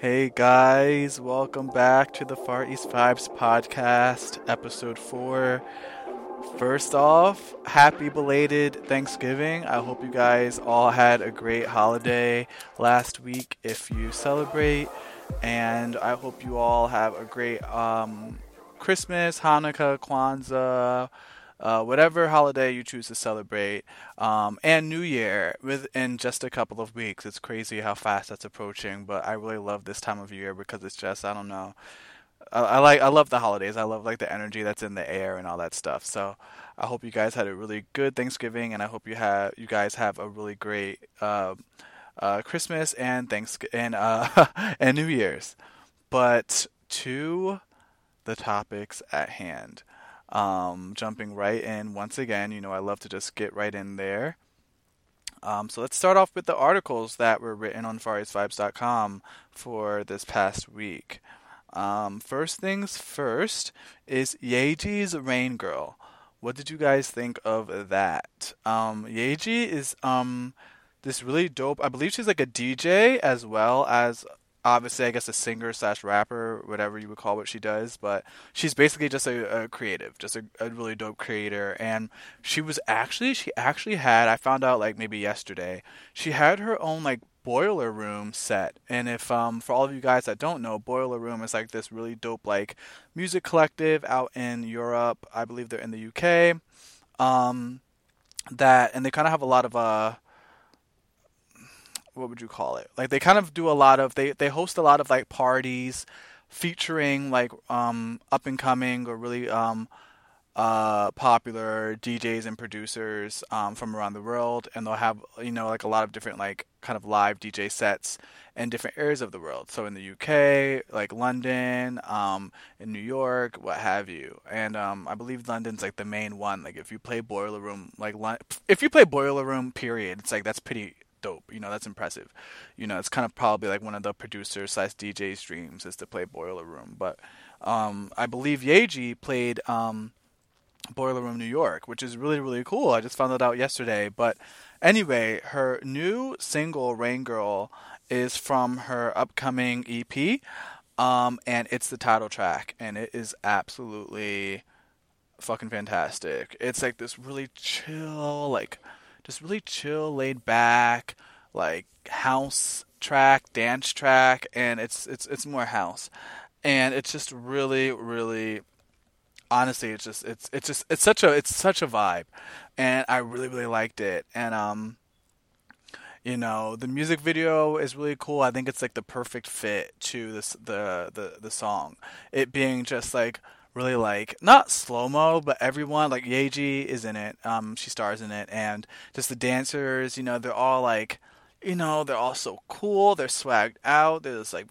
Hey guys, welcome back to the Far East Vibes podcast, episode 4. First off, happy belated Thanksgiving. I hope you guys all had a great holiday last week if you celebrate, and I hope you all have a great um, Christmas, Hanukkah, Kwanzaa, uh, whatever holiday you choose to celebrate, um, and New Year within just a couple of weeks. It's crazy how fast that's approaching, but I really love this time of year because it's just I don't know. I, like I love the holidays. I love like the energy that's in the air and all that stuff. So I hope you guys had a really good Thanksgiving, and I hope you have you guys have a really great uh, uh, Christmas and thanks and uh, and New Year's. But to the topics at hand. Um, jumping right in once again, you know, I love to just get right in there. Um, so let's start off with the articles that were written on FarEastVibes.com for this past week. Um, first things first is Yaeji's Rain Girl. What did you guys think of that? Um, Yaeji is um, this really dope. I believe she's like a DJ as well as obviously I guess a singer slash rapper, whatever you would call what she does, but she's basically just a, a creative, just a, a, really dope creator. And she was actually she actually had I found out like maybe yesterday she had her own like boiler room set. And if um for all of you guys that don't know, boiler room is like this really dope like music collective out in Europe. I believe they're in the UK. Um, that and they kind of have a lot of uh what would you call it? Like they kind of do a lot of they they host a lot of like parties featuring like um up and coming or really um uh popular DJs and producers um from around the world and they'll have you know like a lot of different like kind of live DJ sets in different areas of the world. So in the UK, like London, um in New York, what have you. And um I believe London's like the main one. Like if you play Boiler Room like if you play Boiler Room period, it's like that's pretty dope. You know, that's impressive. You know, it's kind of probably like one of the producers slash DJ's dreams is to play Boiler Room. But um, I believe Yaeji played um, Boiler Room New York, which is really really cool. I just found that out yesterday. But anyway, her new single Rain Girl is from her upcoming EP. Um, and it's the title track, and it is absolutely fucking fantastic. It's like this really chill, like just really chill, laid back, like house track, dance track, and it's it's it's more house, and it's just really really honestly it's just it's it's just it's such a it's such a vibe. And i really really liked it. And um you know the music video is really cool. I think it's like the perfect fit to this the the the song. It being just like really like not slow mo, but everyone like Yaeji is in it. Um, she stars in it, and just the dancers. You know, they're all like, you know, they're all so cool. They're swagged out. They're just like,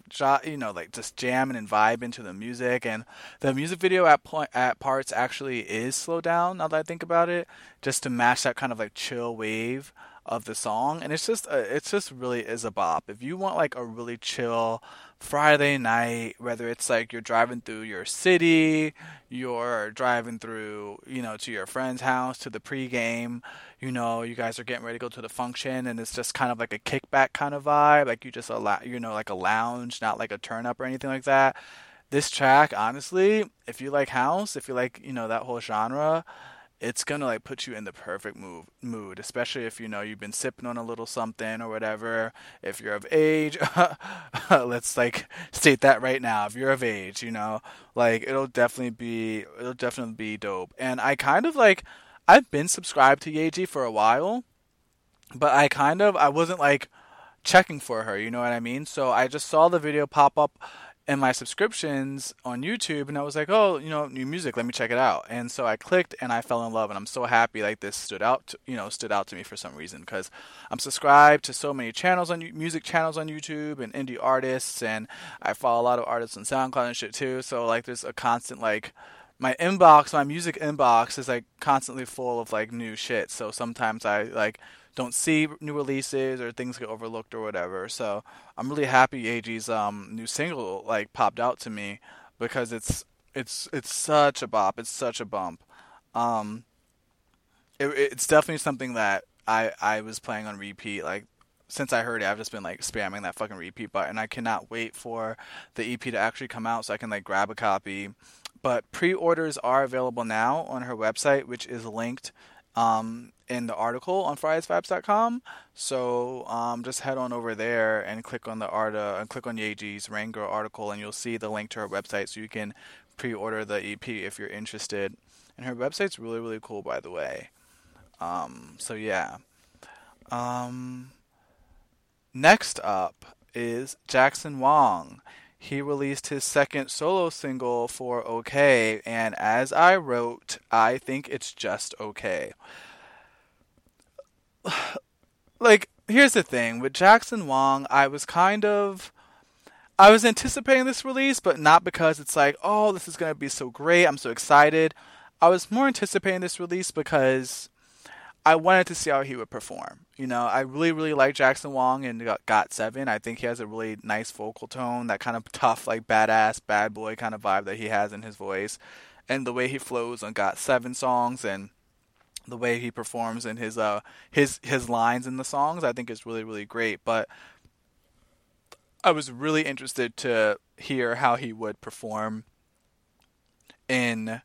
you know, like just jamming and vibing to the music. And the music video at point at parts actually is slowed down. Now that I think about it, just to match that kind of like chill wave of the song. And it's just, uh, it's just really is a bop. If you want like a really chill Friday night, whether it's like you're driving through your city, you're driving through, you know, to your friend's house, to the pregame, you know, you guys are getting ready to go to the function, and it's just kind of like a kickback kind of vibe, like you just allow, you know, like a lounge, not like a turn up or anything like that. This track, honestly, if you like house, if you like, you know, that whole genre, it's gonna like put you in the perfect move, mood, especially if you know you've been sipping on a little something or whatever. If you're of age, let's like state that right now. If you're of age, you know, like it'll definitely be it'll definitely be dope. And I kind of like I've been subscribed to Yaeji for a while, but I kind of I wasn't like checking for her, you know what I mean? So I just saw the video pop up and my subscriptions on YouTube, and I was like, oh, you know, new music, let me check it out. And so I clicked, and I fell in love, and I'm so happy like this stood out, to, you know, stood out to me for some reason because I'm subscribed to so many channels on music channels on YouTube and indie artists, and I follow a lot of artists on SoundCloud and shit too. So like, there's a constant like my inbox, my music inbox is like constantly full of like new shit. So sometimes I like don't see new releases or things get overlooked or whatever. So I'm really happy Yaeji's um, new single like popped out to me because it's it's it's such a bop. It's such a bump. Um, it, it's definitely something that I I was playing on repeat like since I heard it, I've just been like spamming that fucking repeat button. I cannot wait for the EP to actually come out so I can like grab a copy. But pre-orders are available now on her website, which is linked um, in the article on FarEastVibes.com. So um, just head on over there and click on the Arta and click on Yaeji's Rain Girl article, and you'll see the link to her website, so you can pre-order the EP if you're interested. And her website's really really cool, by the way. Um, so yeah. Um, next up is Jackson Wang. He released his second solo single for OK, and as I wrote, I think it's just okay. like, here's the thing with Jackson Wang, I was kind of. I was anticipating this release, but not because it's like, oh, this is going to be so great. I'm so excited. I was more anticipating this release because I wanted to see how he would perform. You know, I really, really like Jackson Wang and GOT7. I think he has a really nice vocal tone, that kind of tough, like badass, bad boy kind of vibe that he has in his voice, and the way he flows on GOT7 songs and the way he performs in his uh his his lines in the songs, I think is really, really great. But I was really interested to hear how he would perform in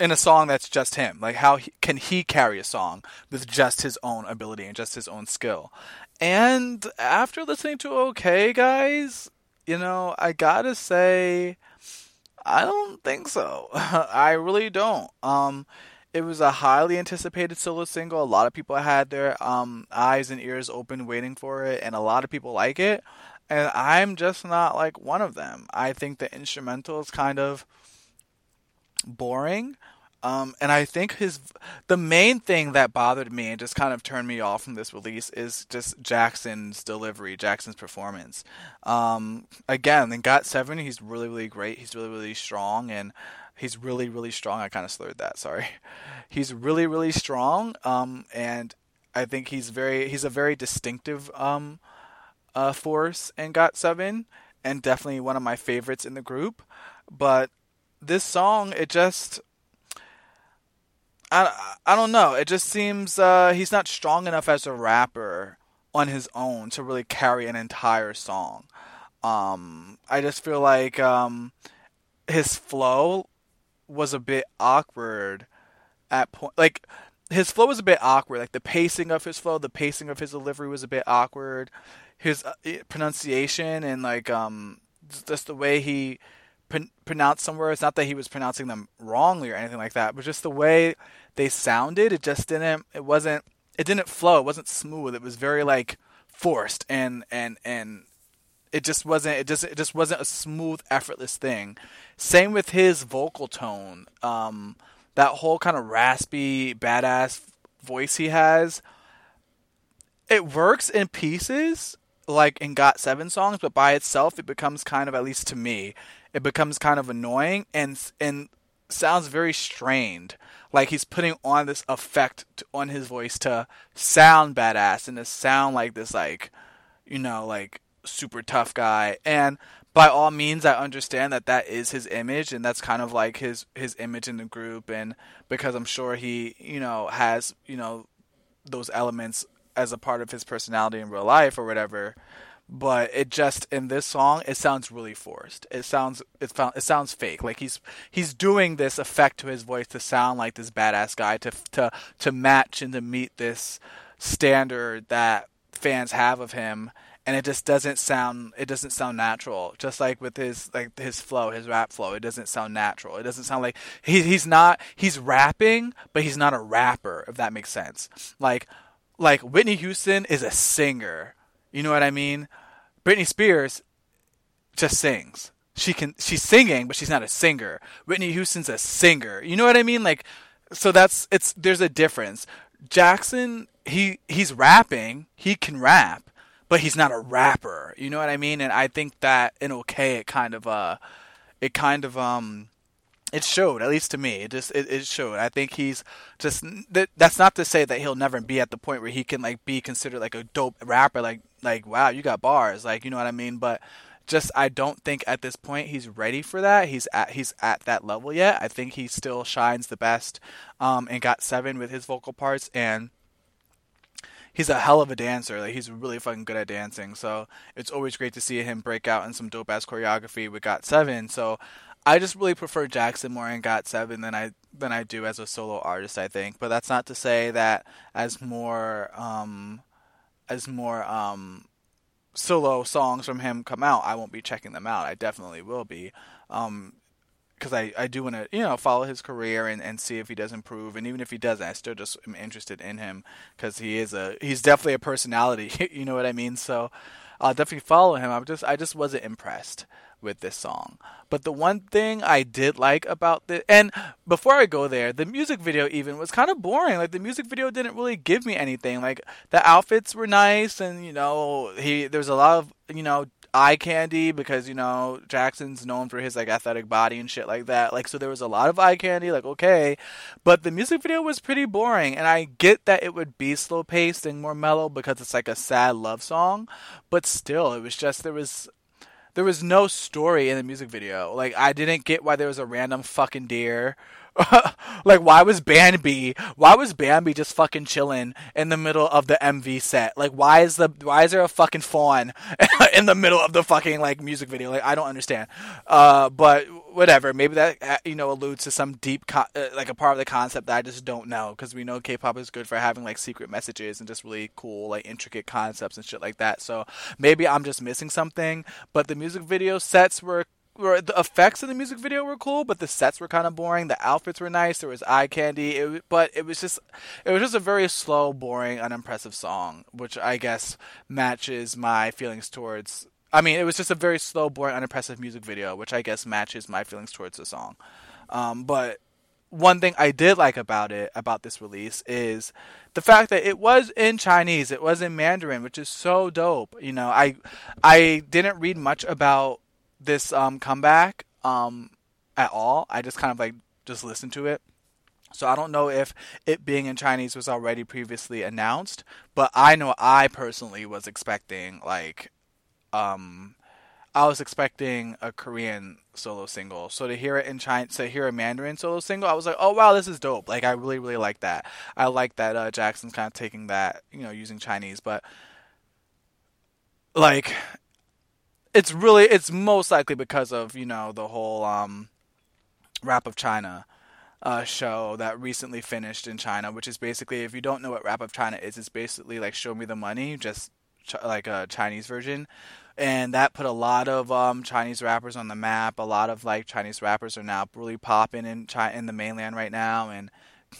in a song that's just him. Like how he, can he carry a song with just his own ability and just his own skill? And after listening to OK Guys, you know, I gotta say, I don't think so. I really don't. Um, it was a highly anticipated solo single. A lot of people had their um, eyes and ears open waiting for it, and a lot of people like it. And I'm just not like one of them. I think the instrumental is kind of boring. Um, and I think his the main thing that bothered me and just kind of turned me off from this release is just Jackson's delivery, Jackson's performance. Um, again, in GOT7, he's really really great. He's really really strong and he's really really strong. I kind of slurred that. Sorry. He's really really strong. Um, and I think he's very he's a very distinctive um, uh, force in GOT7, and definitely one of my favorites in the group. But this song, it just I, I don't know. It just seems uh, he's not strong enough as a rapper on his own to really carry an entire song. Um, I just feel like um, his flow was a bit awkward at point. Like his flow was a bit awkward. Like the pacing of his flow, the pacing of his delivery was a bit awkward. His uh, pronunciation and like um, just the way he pronounce some words. Not that he was pronouncing them wrongly or anything like that, but just the way they sounded. It just didn't. It wasn't. It didn't flow. It wasn't smooth. It was very like forced and and and it just wasn't. It just it just wasn't a smooth, effortless thing. Same with his vocal tone. Um, that whole kind of raspy, badass voice he has. It works in pieces, like in GOT7 songs, but by itself, it becomes kind of, at least to me, it becomes kind of annoying and and sounds very strained. Like he's putting on this effect to, on his voice to sound badass and to sound like this like you know like super tough guy and by all means I understand that that is his image and that's kind of like his his image in the group and because I'm sure he you know has you know those elements as a part of his personality in real life or whatever but it just in this song it sounds really forced. It sounds it it sounds fake. Like he's he's doing this effect to his voice to sound like this badass guy to to to match and to meet this standard that fans have of him. And it just doesn't sound it doesn't sound natural. Just like with his like his flow his rap flow it doesn't sound natural. It doesn't sound like he, he's not he's rapping but he's not a rapper if that makes sense. Like like whitney houston is a singer you know what I mean? Britney Spears just sings. She can she's singing, but she's not a singer. Whitney Houston's a singer. You know what I mean? Like so that's it's there's a difference. Jackson he he's rapping, he can rap, but he's not a rapper. You know what I mean? And I think that in okay it kind of uh it kind of um it showed at least to me it just it, it showed i think he's just that, that's not to say that he'll never be at the point where he can like be considered like a dope rapper like like wow you got bars like you know what i mean but just i don't think at this point he's ready for that he's at he's at that level yet i think he still shines the best um and GOT7 with his vocal parts and he's a hell of a dancer. Like he's really fucking good at dancing. So it's always great to see him break out in some dope ass choreography with GOT7. So I just really prefer Jackson more in GOT7 than I than I do as a solo artist. I think, but that's not to say that as more um, as more um, solo songs from him come out, I won't be checking them out. I definitely will be. Um, because I, I do want to you know follow his career and, and see if he does improve and even if he doesn't I still just am interested in him because he is a he's definitely a personality you know what I mean so I'll definitely follow him I'm just I just wasn't impressed with this song. But the one thing I did like about the and before I go there, the music video even was kind of boring. Like the music video didn't really give me anything. Like the outfits were nice and you know, he there's a lot of, you know, eye candy because you know Jackson's known for his like athletic body and shit like that. Like so there was a lot of eye candy like okay, but the music video was pretty boring and I get that it would be slow paced and more mellow because it's like a sad love song, but still it was just there was there was no story in the music video. Like I didn't get why there was a random fucking deer. like why was Bambi why was Bambi just fucking chilling in the middle of the MV set? Like why is the why is there a fucking fawn in the middle of the fucking like music video? Like I don't understand. Uh but whatever. Maybe that uh, you know alludes to some deep, uh, like a part of the concept that I just don't know because we know K-pop is good for having like secret messages and just really cool, like intricate concepts and shit like that. So maybe I'm just missing something. But the music video sets were were the effects in the music video were cool, but the sets were kind of boring. The outfits were nice. There was eye candy, it, but it was just it was just a very slow, boring, unimpressive song, which I guess matches my feelings towards I mean, it was just a very slow, boring, unimpressive music video, which I guess matches my feelings towards the song. Um, but one thing I did like about it, about this release, is the fact that it was in Chinese, it was in Mandarin, which is so dope. You know, I I didn't read much about this um, comeback um, at all. I just kind of like just listened to it. So I don't know if it being in Chinese was already previously announced, but I know I personally was expecting like um, I was expecting a Korean solo single. So to hear it in China, to hear a Mandarin solo single, I was like, oh wow, this is dope. Like I really, really like that. I like that uh, Jackson's kind of taking that, you know, using Chinese, but like it's really, it's most likely because of you know the whole um, Rap of China. Uh, show that recently finished in China, which is basically, if you don't know what Rap of China is, it's basically like Show Me the Money, just ch- like a Chinese version and that put a lot of um, Chinese rappers on the map. A lot of like Chinese rappers are now really popping in China, in the mainland right now, and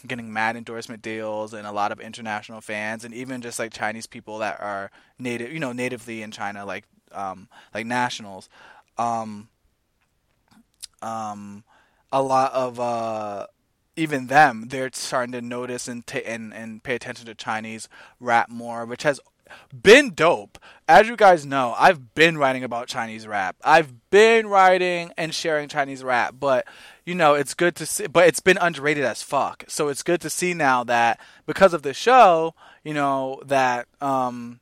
getting mad endorsement deals, and a lot of international fans, and even just like Chinese people that are native, you know, natively in China, like um, like nationals. Um, um, a lot of uh, even them, they're starting to notice and, t- and and pay attention to Chinese rap more, which has been dope. As you guys know, I've been writing about Chinese rap. I've been writing and sharing Chinese rap, but you know, it's good to see but it's been underrated as fuck. So it's good to see now that because of the show, you know, that um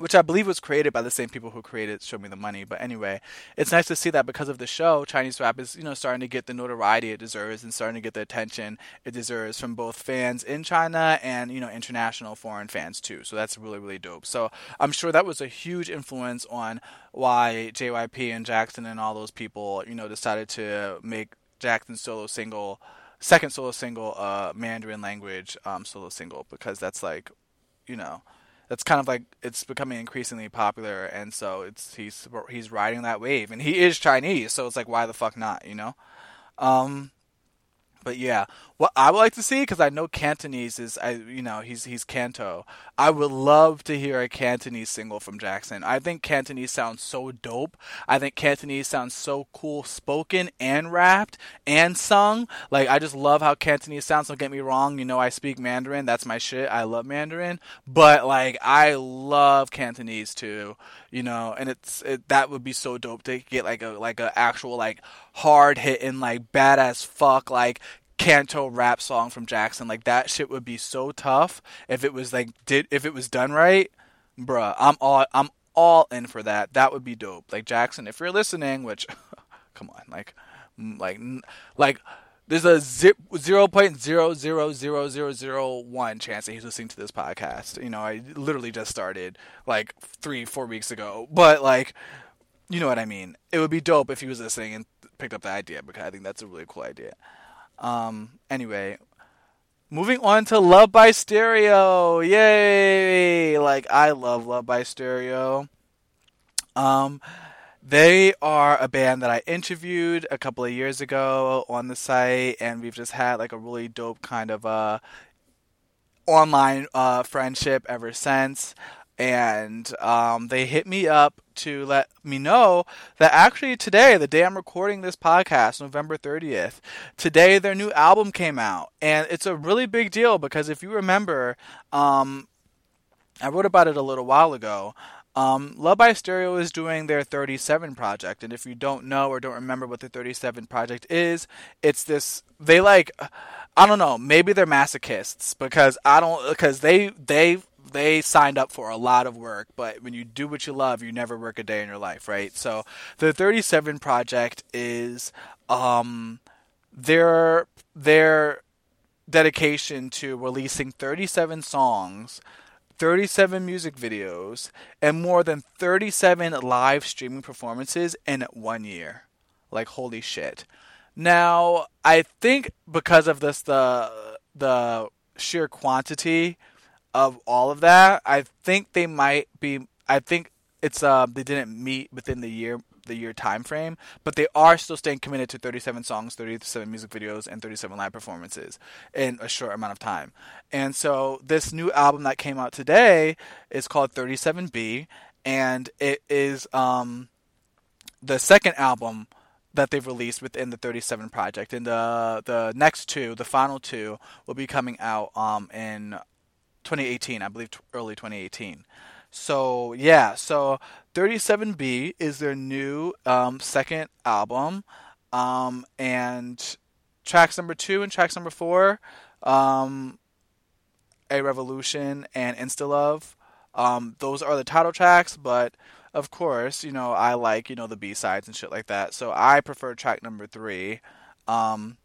which I believe was created by the same people who created Show Me the Money. But anyway, it's nice to see that because of the show, Chinese rap is you know starting to get the notoriety it deserves and starting to get the attention it deserves from both fans in China and you know international foreign fans too. So that's really really dope. So I'm sure that was a huge influence on why JYP and Jackson and all those people you know decided to make Jackson's solo single second solo single uh Mandarin language um solo single because that's like you know that's kind of like it's becoming increasingly popular, and so it's he's he's riding that wave, and he is Chinese, so it's like why the fuck not, you know? Um, but yeah, what I would like to see because I know Cantonese is I you know he's he's Canto. I would love to hear a Cantonese single from Jackson. I think Cantonese sounds so dope. I think Cantonese sounds so cool spoken and rapped and sung. Like I just love how Cantonese sounds. Don't get me wrong. You know I speak Mandarin. That's my shit. I love Mandarin. But like I love Cantonese too. You know, and it's it, that would be so dope to get like a like a actual like hard hitting like badass fuck like canto rap song from Jackson. Like that shit would be so tough if it was like did if it was done right, bruh. I'm all I'm all in for that. That would be dope. Like Jackson, if you're listening, which come on, like like like there's a zero point zero zero zero zero zero one chance that he's listening to this podcast. You know, I literally just started like three, four weeks ago, but like, you know what I mean. It would be dope if he was listening and picked up the idea because I think that's a really cool idea. Um, anyway, moving on to Love by Stereo. Yay! Like I love Love by Stereo. Um, they are a band that I interviewed a couple of years ago on the site, and we've just had like a really dope kind of uh, online uh, friendship ever since. And um, they hit me up to let me know that actually today, the day I'm recording this podcast, November 30th, today their new album came out. And it's a really big deal because if you remember, um, I wrote about it a little while ago. Um, Love by Stereo is doing their 37 project, and if you don't know or don't remember what the 37 project is, it's this. They like, I don't know, maybe they're masochists because I don't because they they they signed up for a lot of work, but when you do what you love, you never work a day in your life, right? So the 37 project is um their their dedication to releasing 37 songs 37 music videos, and more than 37 live streaming performances in one year. Like holy shit. Now, I think because of this the the sheer quantity of all of that, I think they might be I think it's uh they didn't meet within the year the year time frame, but they are still staying committed to 37 songs, 37 music videos, and 37 live performances in a short amount of time. And so this new album that came out today is called 37B, and it is um, the second album that they've released within the 37 project. And the the next two, the final two, will be coming out um, in 2018, I believe, early 2018. So yeah, so 37B is their new um, second album, um, and tracks number two and tracks number four, um, A Revolution and Insta Love. Um, those are the title tracks, but of course, you know I like you know the B sides and shit like that. So I prefer track number three. Um,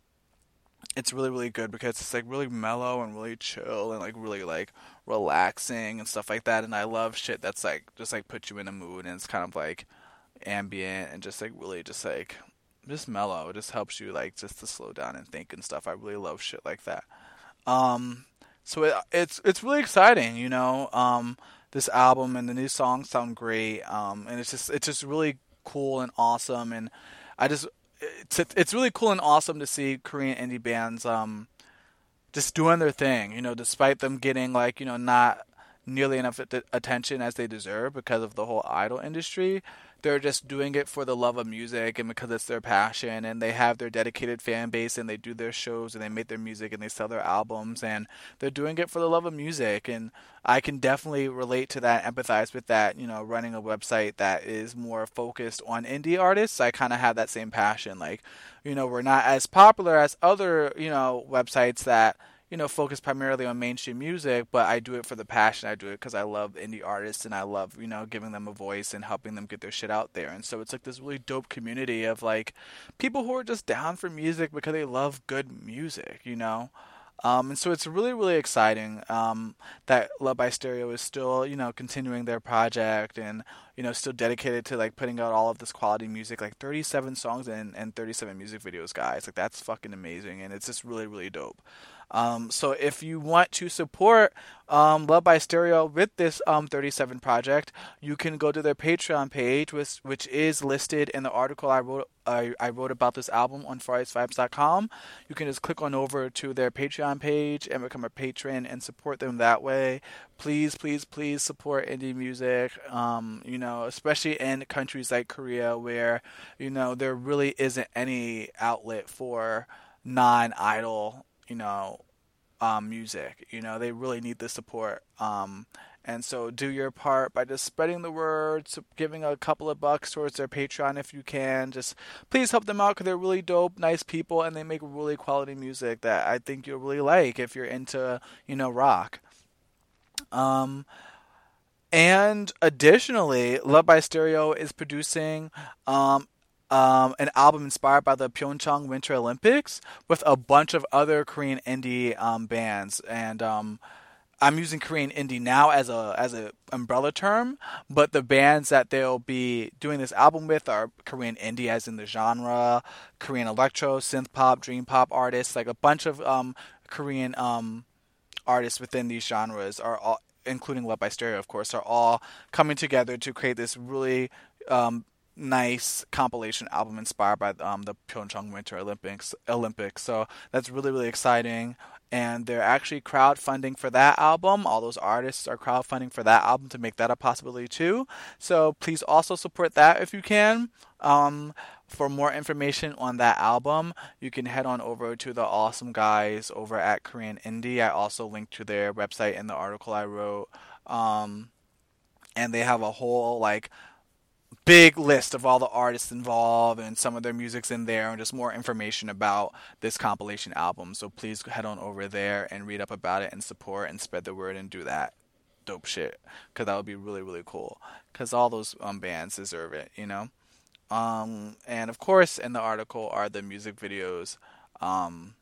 it's really really good because it's like really mellow and really chill and like really like relaxing and stuff like that. And I love shit that's like just like put you in a mood and it's kind of like ambient and just like really just like just mellow. It just helps you like just to slow down and think and stuff. I really love shit like that. Um, so it, it's it's really exciting, you know. Um, this album and the new songs sound great. Um, and it's just it's just really cool and awesome. And I just it's it's really cool and awesome to see Korean indie bands um just doing their thing, you know, despite them getting like, you know, not nearly enough attention as they deserve because of the whole idol industry. They're just doing it for the love of music and because it's their passion and they have their dedicated fan base and they do their shows and they make their music and they sell their albums and they're doing it for the love of music and I can definitely relate to that, empathize with that, you know, running a website that is more focused on indie artists. I kind of have that same passion like you know, we're not as popular as other, you know, websites that, you know, focus primarily on mainstream music, but I do it for the passion. I do it because I love indie artists and I love, you know, giving them a voice and helping them get their shit out there. And so it's like this really dope community of like people who are just down for music because they love good music, you know? Um, and so it's really, really exciting um, that Love by Stereo is still, you know, continuing their project and, you know, still dedicated to like putting out all of this quality music, like 37 songs and, and 37 music videos, guys. Like that's fucking amazing, and it's just really, really dope. Um, so if you want to support um, Love by Stereo with this um, 37 project, you can go to their Patreon page, which, which is listed in the article I wrote I, wrote about this album on FarEastVibes.com. You can just click on over to their Patreon page and become a patron and support them that way. Please, please, please support indie music. Um, you know, especially in countries like Korea where you know there really isn't any outlet for non-idol you know, um, music. You know, they really need the support. Um, and so do your part by just spreading the word, giving a couple of bucks towards their Patreon if you can. Just please help them out because they're really dope, nice people, and they make really quality music that I think you'll really like if you're into, you know, rock. Um, and additionally, Love by Stereo is producing um, um, an album inspired by the Pyeongchang Winter Olympics with a bunch of other Korean indie um, bands and. Um, I'm using Korean indie now as a as a umbrella term, but the bands that they'll be doing this album with are Korean indie as in the genre, Korean electro, synth pop, dream pop artists, like a bunch of um, Korean um, artists within these genres are all, including Love by Stereo, of course, are all coming together to create this really um, nice compilation album inspired by um, the Pyeongchang Winter Olympics. Olympics. So that's really really exciting and they're actually crowdfunding for that album. All those artists are crowdfunding for that album to make that a possibility too. So please also support that if you can. Um, for more information on that album, you can head on over to the awesome guys over at Korean Indie. I also linked to their website in the article I wrote. Um, and they have a whole like big list of all the artists involved and some of their music's in there and just more information about this compilation album. So please head on over there and read up about it and support and spread the word and do that dope shit because that would be really really cool because all those um, bands deserve it, you know. Um, and of course, in the article are the music videos. Um,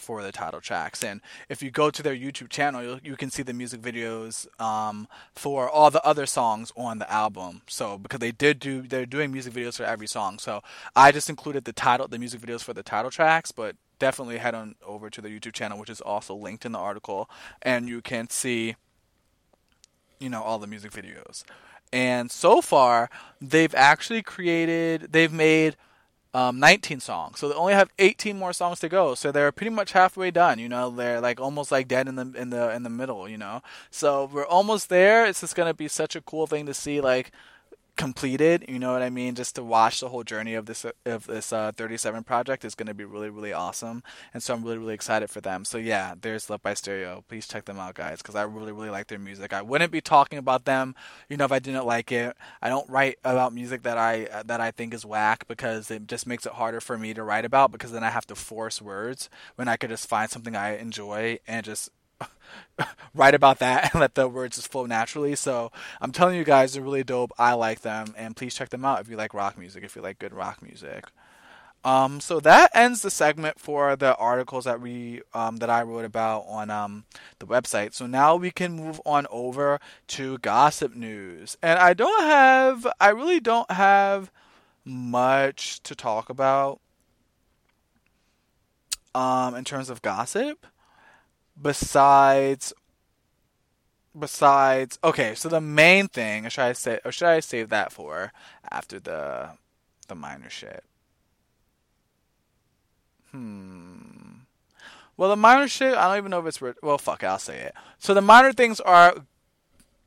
for the title tracks. And if you go to their YouTube channel, you, can see the music videos um, for all the other songs on the album. So because they did do, they're doing music videos for every song. So I just included the title, the music videos for the title tracks, but definitely head on over to the YouTube channel, which is also linked in the article, and you can see, you know, all the music videos. And so far, they've actually created, they've made um, 19 songs. So they only have 18 more songs to go. So they're pretty much halfway done. You know, they're like almost like dead in the in the in the middle. You know, so we're almost there. It's just gonna be such a cool thing to see. Like completed. You know what I mean? Just to watch the whole journey of this of this uh, 37 project is going to be really really awesome, and so I'm really really excited for them. So yeah, there's Love by Stereo. Please check them out, guys, because I really really like their music. I wouldn't be talking about them, you know, if I didn't like it. I don't write about music that I that I think is whack because it just makes it harder for me to write about because then I have to force words when I could just find something I enjoy and just write about that and let the words just flow naturally. So I'm telling you guys, they're really dope. I like them, and please check them out if you like rock music. If you like good rock music. Um, so that ends the segment for the articles that we um, that I wrote about on um, the website. So now we can move on over to gossip news, and I don't have, I really don't have much to talk about um, in terms of gossip besides besides okay so the main thing or should i say or should i save that for after the the minor shit? Hmm. Well the minor shit i don't even know if it's well fuck it, i'll say it. So the minor things are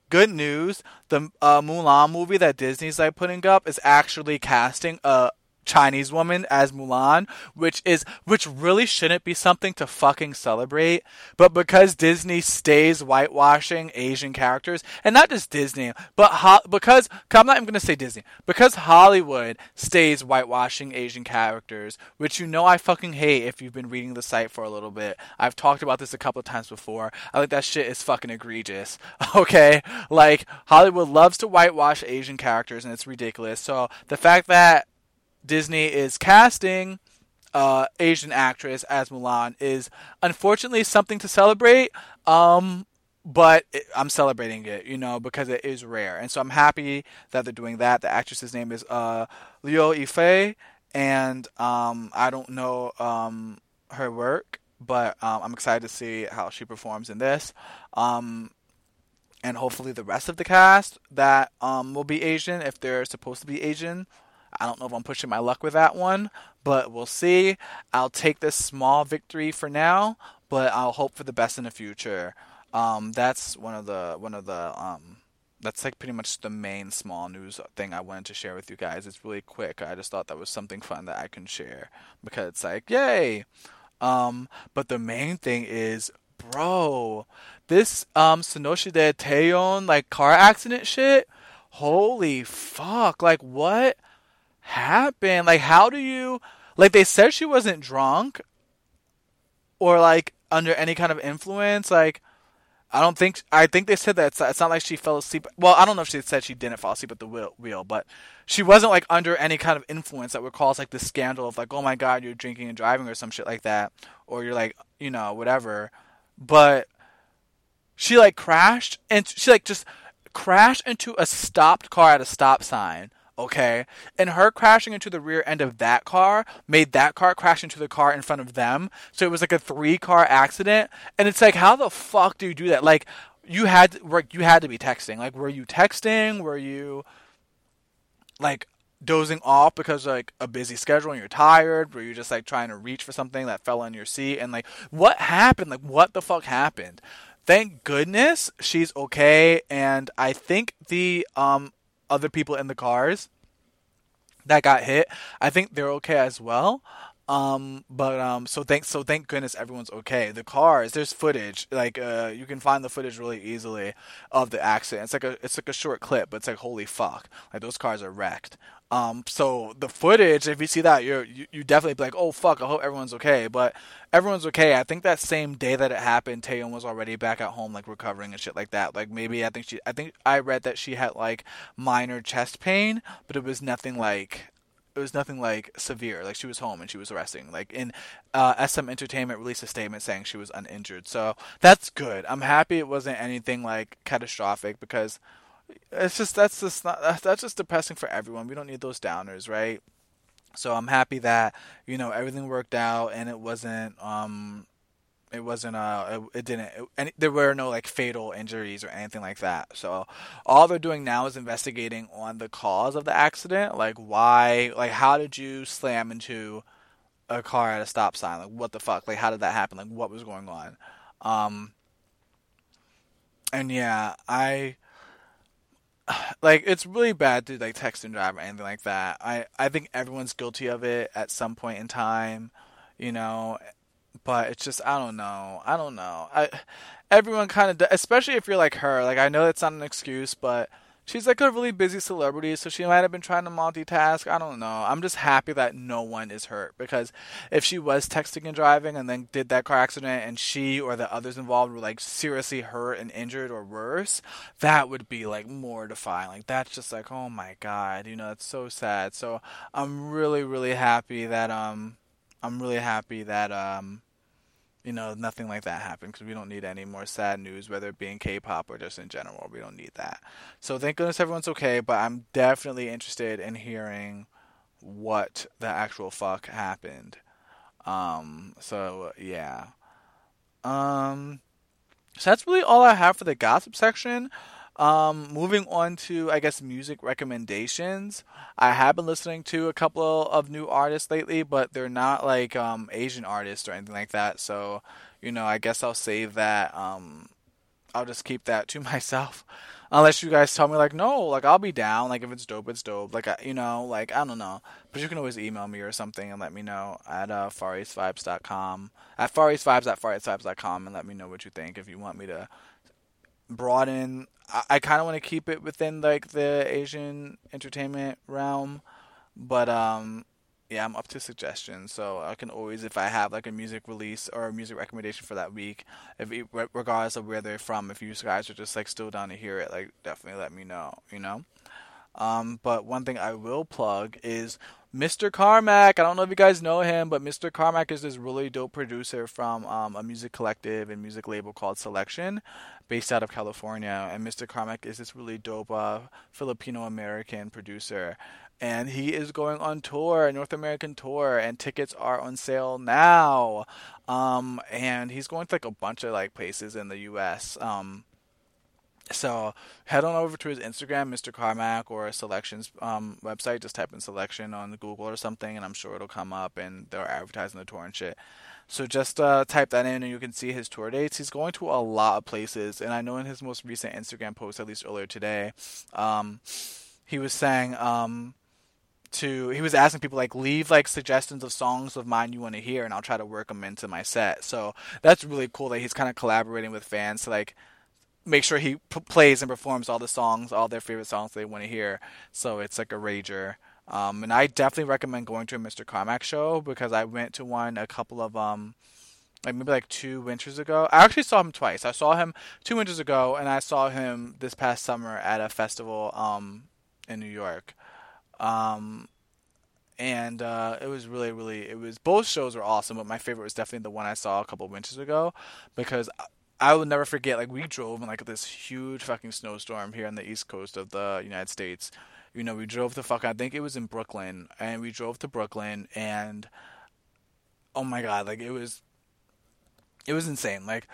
good news. The uh, mulan movie that disney's like putting up is actually casting a Chinese woman as Mulan, which is which really shouldn't be something to fucking celebrate, but because Disney stays whitewashing Asian characters, and not just Disney, but ho- because I'm not even gonna say Disney, because Hollywood stays whitewashing Asian characters, which you know I fucking hate if you've been reading the site for a little bit. I've talked about this a couple of times before. I think that shit is fucking egregious. Okay, like Hollywood loves to whitewash Asian characters, and it's ridiculous. So the fact that Disney is casting uh, Asian actress as Mulan is unfortunately something to celebrate. Um, but it, I'm celebrating it, you know, because it is rare, and so I'm happy that they're doing that. The actress's name is uh, Liu Yifei, and um, I don't know um, her work, but um, I'm excited to see how she performs in this. Um, and hopefully the rest of the cast that um, will be Asian if they're supposed to be Asian I don't know if I'm pushing my luck with that one, but we'll see. I'll take this small victory for now, but I'll hope for the best in the future. Um, that's one of the one of the um, that's like pretty much the main small news thing I wanted to share with you guys. It's really quick. I just thought that was something fun that I can share because it's like, yay. Um, but the main thing is, bro, this um Sonyeo Sidae Taeyeon like car accident shit. Holy fuck! Like what? Happened? Like, how do you like? They said she wasn't drunk or like under any kind of influence. Like, I don't think I think they said that it's, it's not like she fell asleep. Well, I don't know if she said she didn't fall asleep at the wheel, wheel, but she wasn't like under any kind of influence that would cause like the scandal of like, oh my god, you're drinking and driving or some shit like that, or you're like, you know, whatever. But she like crashed and she like just crashed into a stopped car at a stop sign okay? And her crashing into the rear end of that car made that car crash into the car in front of them. So it was like a three car accident. And it's like, how the fuck do you do that? Like, you had to, you had to be texting. Like, were you texting? Were you like dozing off because like a busy schedule and you're tired? Were you just like trying to reach for something that fell on your seat? And like, what happened? Like, what the fuck happened? Thank goodness she's okay, and I think the um other people in the cars that got hit, I think they're okay as well. Um, but um, so thanks, so thank goodness everyone's okay. The cars, there's footage, like uh, you can find the footage really easily of the accident. It's like a, it's like a short clip, but it's like holy fuck, like those cars are wrecked. Um, so the footage, if you see that, you're you, you definitely be like, oh fuck, I hope everyone's okay. But everyone's okay. I think that same day that it happened, Taeyeon was already back at home, like recovering and shit like that. Like maybe I think she, I think I read that she had like minor chest pain, but it was nothing like it was nothing like severe. Like she was home and she was resting. Like in uh, SM Entertainment released a statement saying she was uninjured. So that's good. I'm happy it wasn't anything like catastrophic because it's just that's just not that's just depressing for everyone. We don't need those downers, right? So I'm happy that you know everything worked out and it wasn't um it wasn't uh it, it didn't it, there were no like fatal injuries or anything like that. So all they're doing now is investigating on the cause of the accident, like why like how did you slam into a car at a stop sign? Like what the fuck? Like how did that happen? Like what was going on? Um and yeah, I like it's really bad to like text and drive or anything like that. I I think everyone's guilty of it at some point in time, you know. But it's just I don't know. I don't know. I everyone kind of especially if you're like her. Like I know it's not an excuse, but she's like a really busy celebrity, so she might have been trying to multitask. I don't know. I'm just happy that no one is hurt because if she was texting and driving and then did that car accident and she or the others involved were like seriously hurt and injured or worse, that would be like mortifying. Like that's just like, oh my god, you know, it's so sad. So I'm really, really happy that um I'm really happy that um you know, nothing like that happened because we don't need any more sad news, whether it be in K-pop or just in general. We don't need that. So thank goodness everyone's okay, but I'm definitely interested in hearing what the actual fuck happened. Um, so yeah. Um, so that's really all I have for the gossip section. Um, moving on to, I guess, music recommendations. I have been listening to a couple of new artists lately, but they're not like um, Asian artists or anything like that. So, you know, I guess I'll save that. Um, I'll just keep that to myself. Unless you guys tell me like no, like I'll be down. Like if it's dope, it's dope. Like you know, like I don't know. But you can always email me or something and let me know at uh, fareastvibes.com at fareastvibes at fareastvibes.com and let me know what you think. If you want me to broaden I, I kind of want to keep it within like the Asian entertainment realm, but um, yeah, I'm up to suggestions. So I can always, if I have like a music release or a music recommendation for that week, if it, regardless of where they're from, if you guys are just like still down to hear it, like definitely let me know. You know. Um, but one thing I will plug is Mr. Carmack. I don't know if you guys know him, but Mr. Carmack is this really dope producer from um, a music collective and music label called Soulection based out of California, and Mr. Carmack is this really dope uh, Filipino American producer. And he is going on tour, a North American tour, and tickets are on sale now. Um, and he's going to like a bunch of like places in the U.S. Um, so head on over to his Instagram, Mr. Carmack, or Soulection's um, website. Just type in Soulection on Google or something, and I'm sure it'll come up. And they're advertising the tour and shit. So just uh, type that in and you can see his tour dates. He's going to a lot of places, and I know in his most recent Instagram post, at least earlier today, um, he was saying um, to he was asking people like leave like suggestions of songs of mine you want to hear, and I'll try to work them into my set. So that's really cool that he's kind of collaborating with fans to like make sure he p- plays and performs all the songs, all their favorite songs they want to hear. So it's like a rager. Um, and I definitely recommend going to a Mr. Carmack show because I went to one a couple of um, like maybe like two winters ago. I actually saw him twice. I saw him two winters ago, and I saw him this past summer at a festival um, in New York. Um, and uh, it was really, really, it was both shows were awesome, but my favorite was definitely the one I saw a couple winters ago because I will never forget. Like we drove in like this huge fucking snowstorm here on the east coast of the United States. You know, we drove to fuck. I think it was in Brooklyn, and we drove to Brooklyn, and oh my god, like it was, it was insane. Like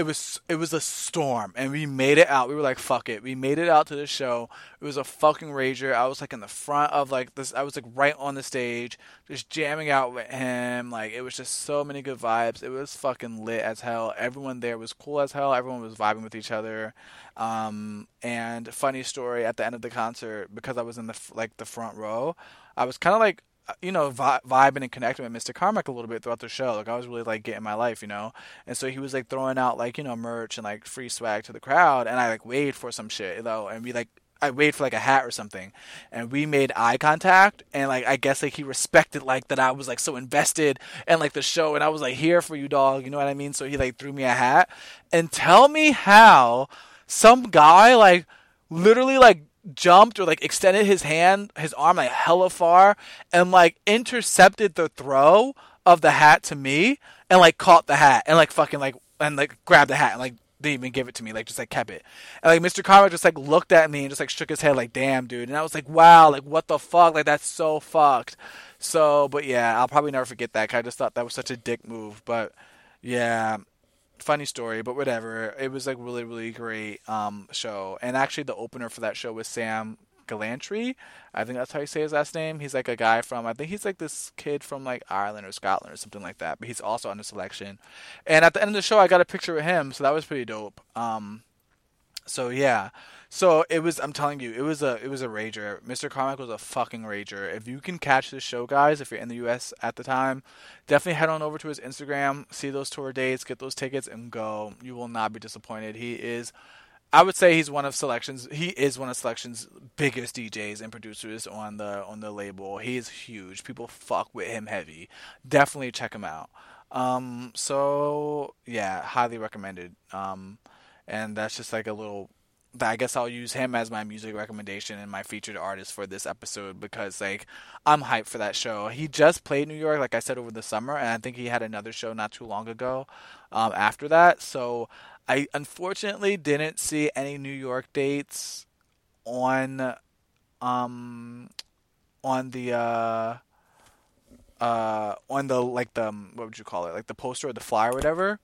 it was it was a storm and we made it out. We were like fuck it. We made it out to the show. It was a fucking rager. I was like in the front of like this i was like right on the stage just jamming out with him. Like it was just so many good vibes. It was fucking lit as hell. Everyone there was cool as hell. Everyone was vibing with each other. Um, and funny story at the end of the concert because i was in the like the front row i was kind of like you know, vi- vibing and connecting with Mr. Carmack a little bit throughout the show. Like I was really like getting my life, you know. And so he was like throwing out like you know merch and like free swag to the crowd, and I like waited for some shit, you know, and we like I waited for like a hat or something, and we made eye contact, and like I guess like he respected like that I was like so invested in like the show, and I was like here for you, dog. You know what I mean? So he like threw me a hat, and tell me how some guy like literally like jumped or like extended his hand, his arm like hella far, and like intercepted the throw of the hat to me, and like caught the hat and like fucking like and like grabbed the hat and like didn't even give it to me, like just like kept it. And like Mr. Carmack just like looked at me and just like shook his head like, damn dude. And I was like, wow, like what the fuck? Like that's so fucked. So but yeah, I'll probably never forget that. Cause I just thought that was such a dick move. But yeah, funny story, but whatever. It was like really, really great um, show. And actually, the opener for that show was Sam Gellaitry. I think that's how you say his last name. He's like a guy from I think he's like this kid from like Ireland or Scotland or something like that. But he's also on the Soulection. And at the end of the show, I got a picture with him, so that was pretty dope. Um, so yeah. So it was. I'm telling you, it was a it was a rager. Mr. Carmack was a fucking rager. If you can catch this show, guys, if you're in the U.S. at the time, definitely head on over to his Instagram, see those tour dates, get those tickets, and go. You will not be disappointed. He is. I would say he's one of Soulection's. He is one of Soulection's biggest DJs and producers on the on the label. He is huge. People fuck with him heavy. Definitely check him out. Um, so yeah, highly recommended. Um, and that's just like a little I guess I'll use him as my music recommendation and my featured artist for this episode because like I'm hyped for that show. He just played New York, like I said, over the summer, and I think he had another show not too long ago um, after that. So I unfortunately didn't see any New York dates on um on the uh uh on the like the what would you call it like the poster or the flyer or whatever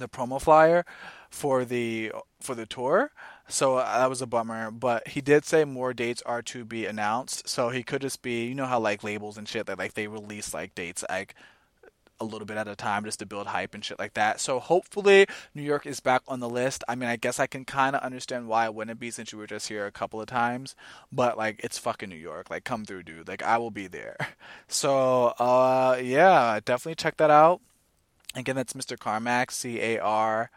the promo flyer for the for the tour. So uh, that was a bummer, but he did say more dates are to be announced. So he could just be, you know how like labels and shit that like they release like dates like a little bit at a time just to build hype and shit like that. So hopefully New York is back on the list. I mean, I guess I can kind of understand why it wouldn't be since you were just here a couple of times, but like it's fucking New York. Like come through, dude. Like I will be there. So, uh yeah, definitely check that out. Again, that's Mr. Carmack, C A R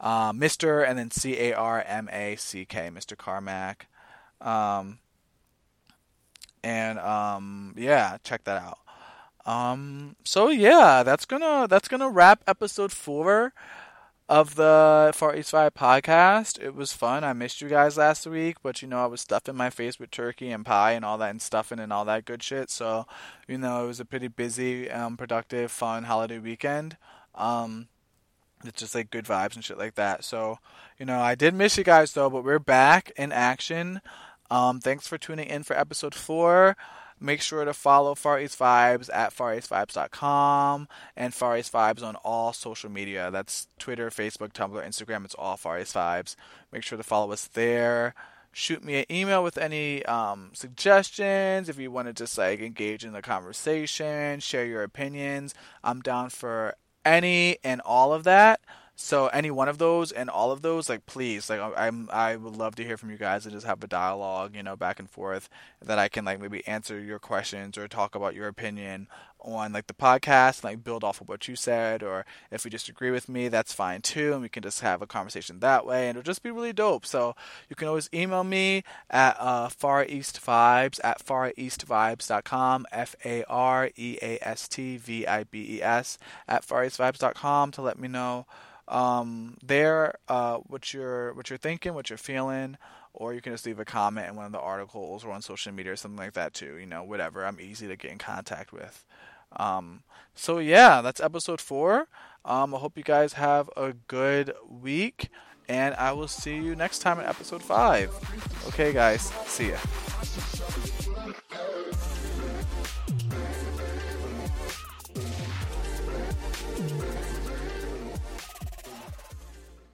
uh, Mr. and then C A R M A C K, Mr. Carmack. Um, and um, yeah, check that out. Um, so yeah, that's gonna that's gonna wrap episode four of the Far East Vibes podcast. It was fun. I missed you guys last week, but you know I was stuffing my face with turkey and pie and all that and stuffing and all that good shit. So you know it was a pretty busy, um, productive, fun holiday weekend. Um, it's just like good vibes and shit like that. So, you know, I did miss you guys though, but we're back in action. Um, thanks for tuning in for episode four. Make sure to follow Far East Vibes at fareastvibes.com and Far East Vibes on all social media. That's Twitter, Facebook, Tumblr, Instagram. It's all Far East Vibes. Make sure to follow us there. Shoot me an email with any um, suggestions if you want to just like engage in the conversation, share your opinions. I'm down for any and all of that. So any one of those and all of those, like please, like I'm I would love to hear from you guys and just have a dialogue, you know, back and forth that I can like maybe answer your questions or talk about your opinion on like the podcast, like build off of what you said, or if you disagree with me, that's fine too, and we can just have a conversation that way, and it'll just be really dope. So you can always email me at uh, Far East Vibes at fareastvibes.com, F A R E A S T V I B E S at far east fareastvibes.com to let me know um, there uh, what you're what you're thinking, what you're feeling or you can just leave a comment in one of the articles or on social media or something like that too. You know, whatever. I'm easy to get in contact with. Um, so yeah, that's episode four. Um, I hope you guys have a good week, and I will see you next time in episode five. Okay, guys, see ya.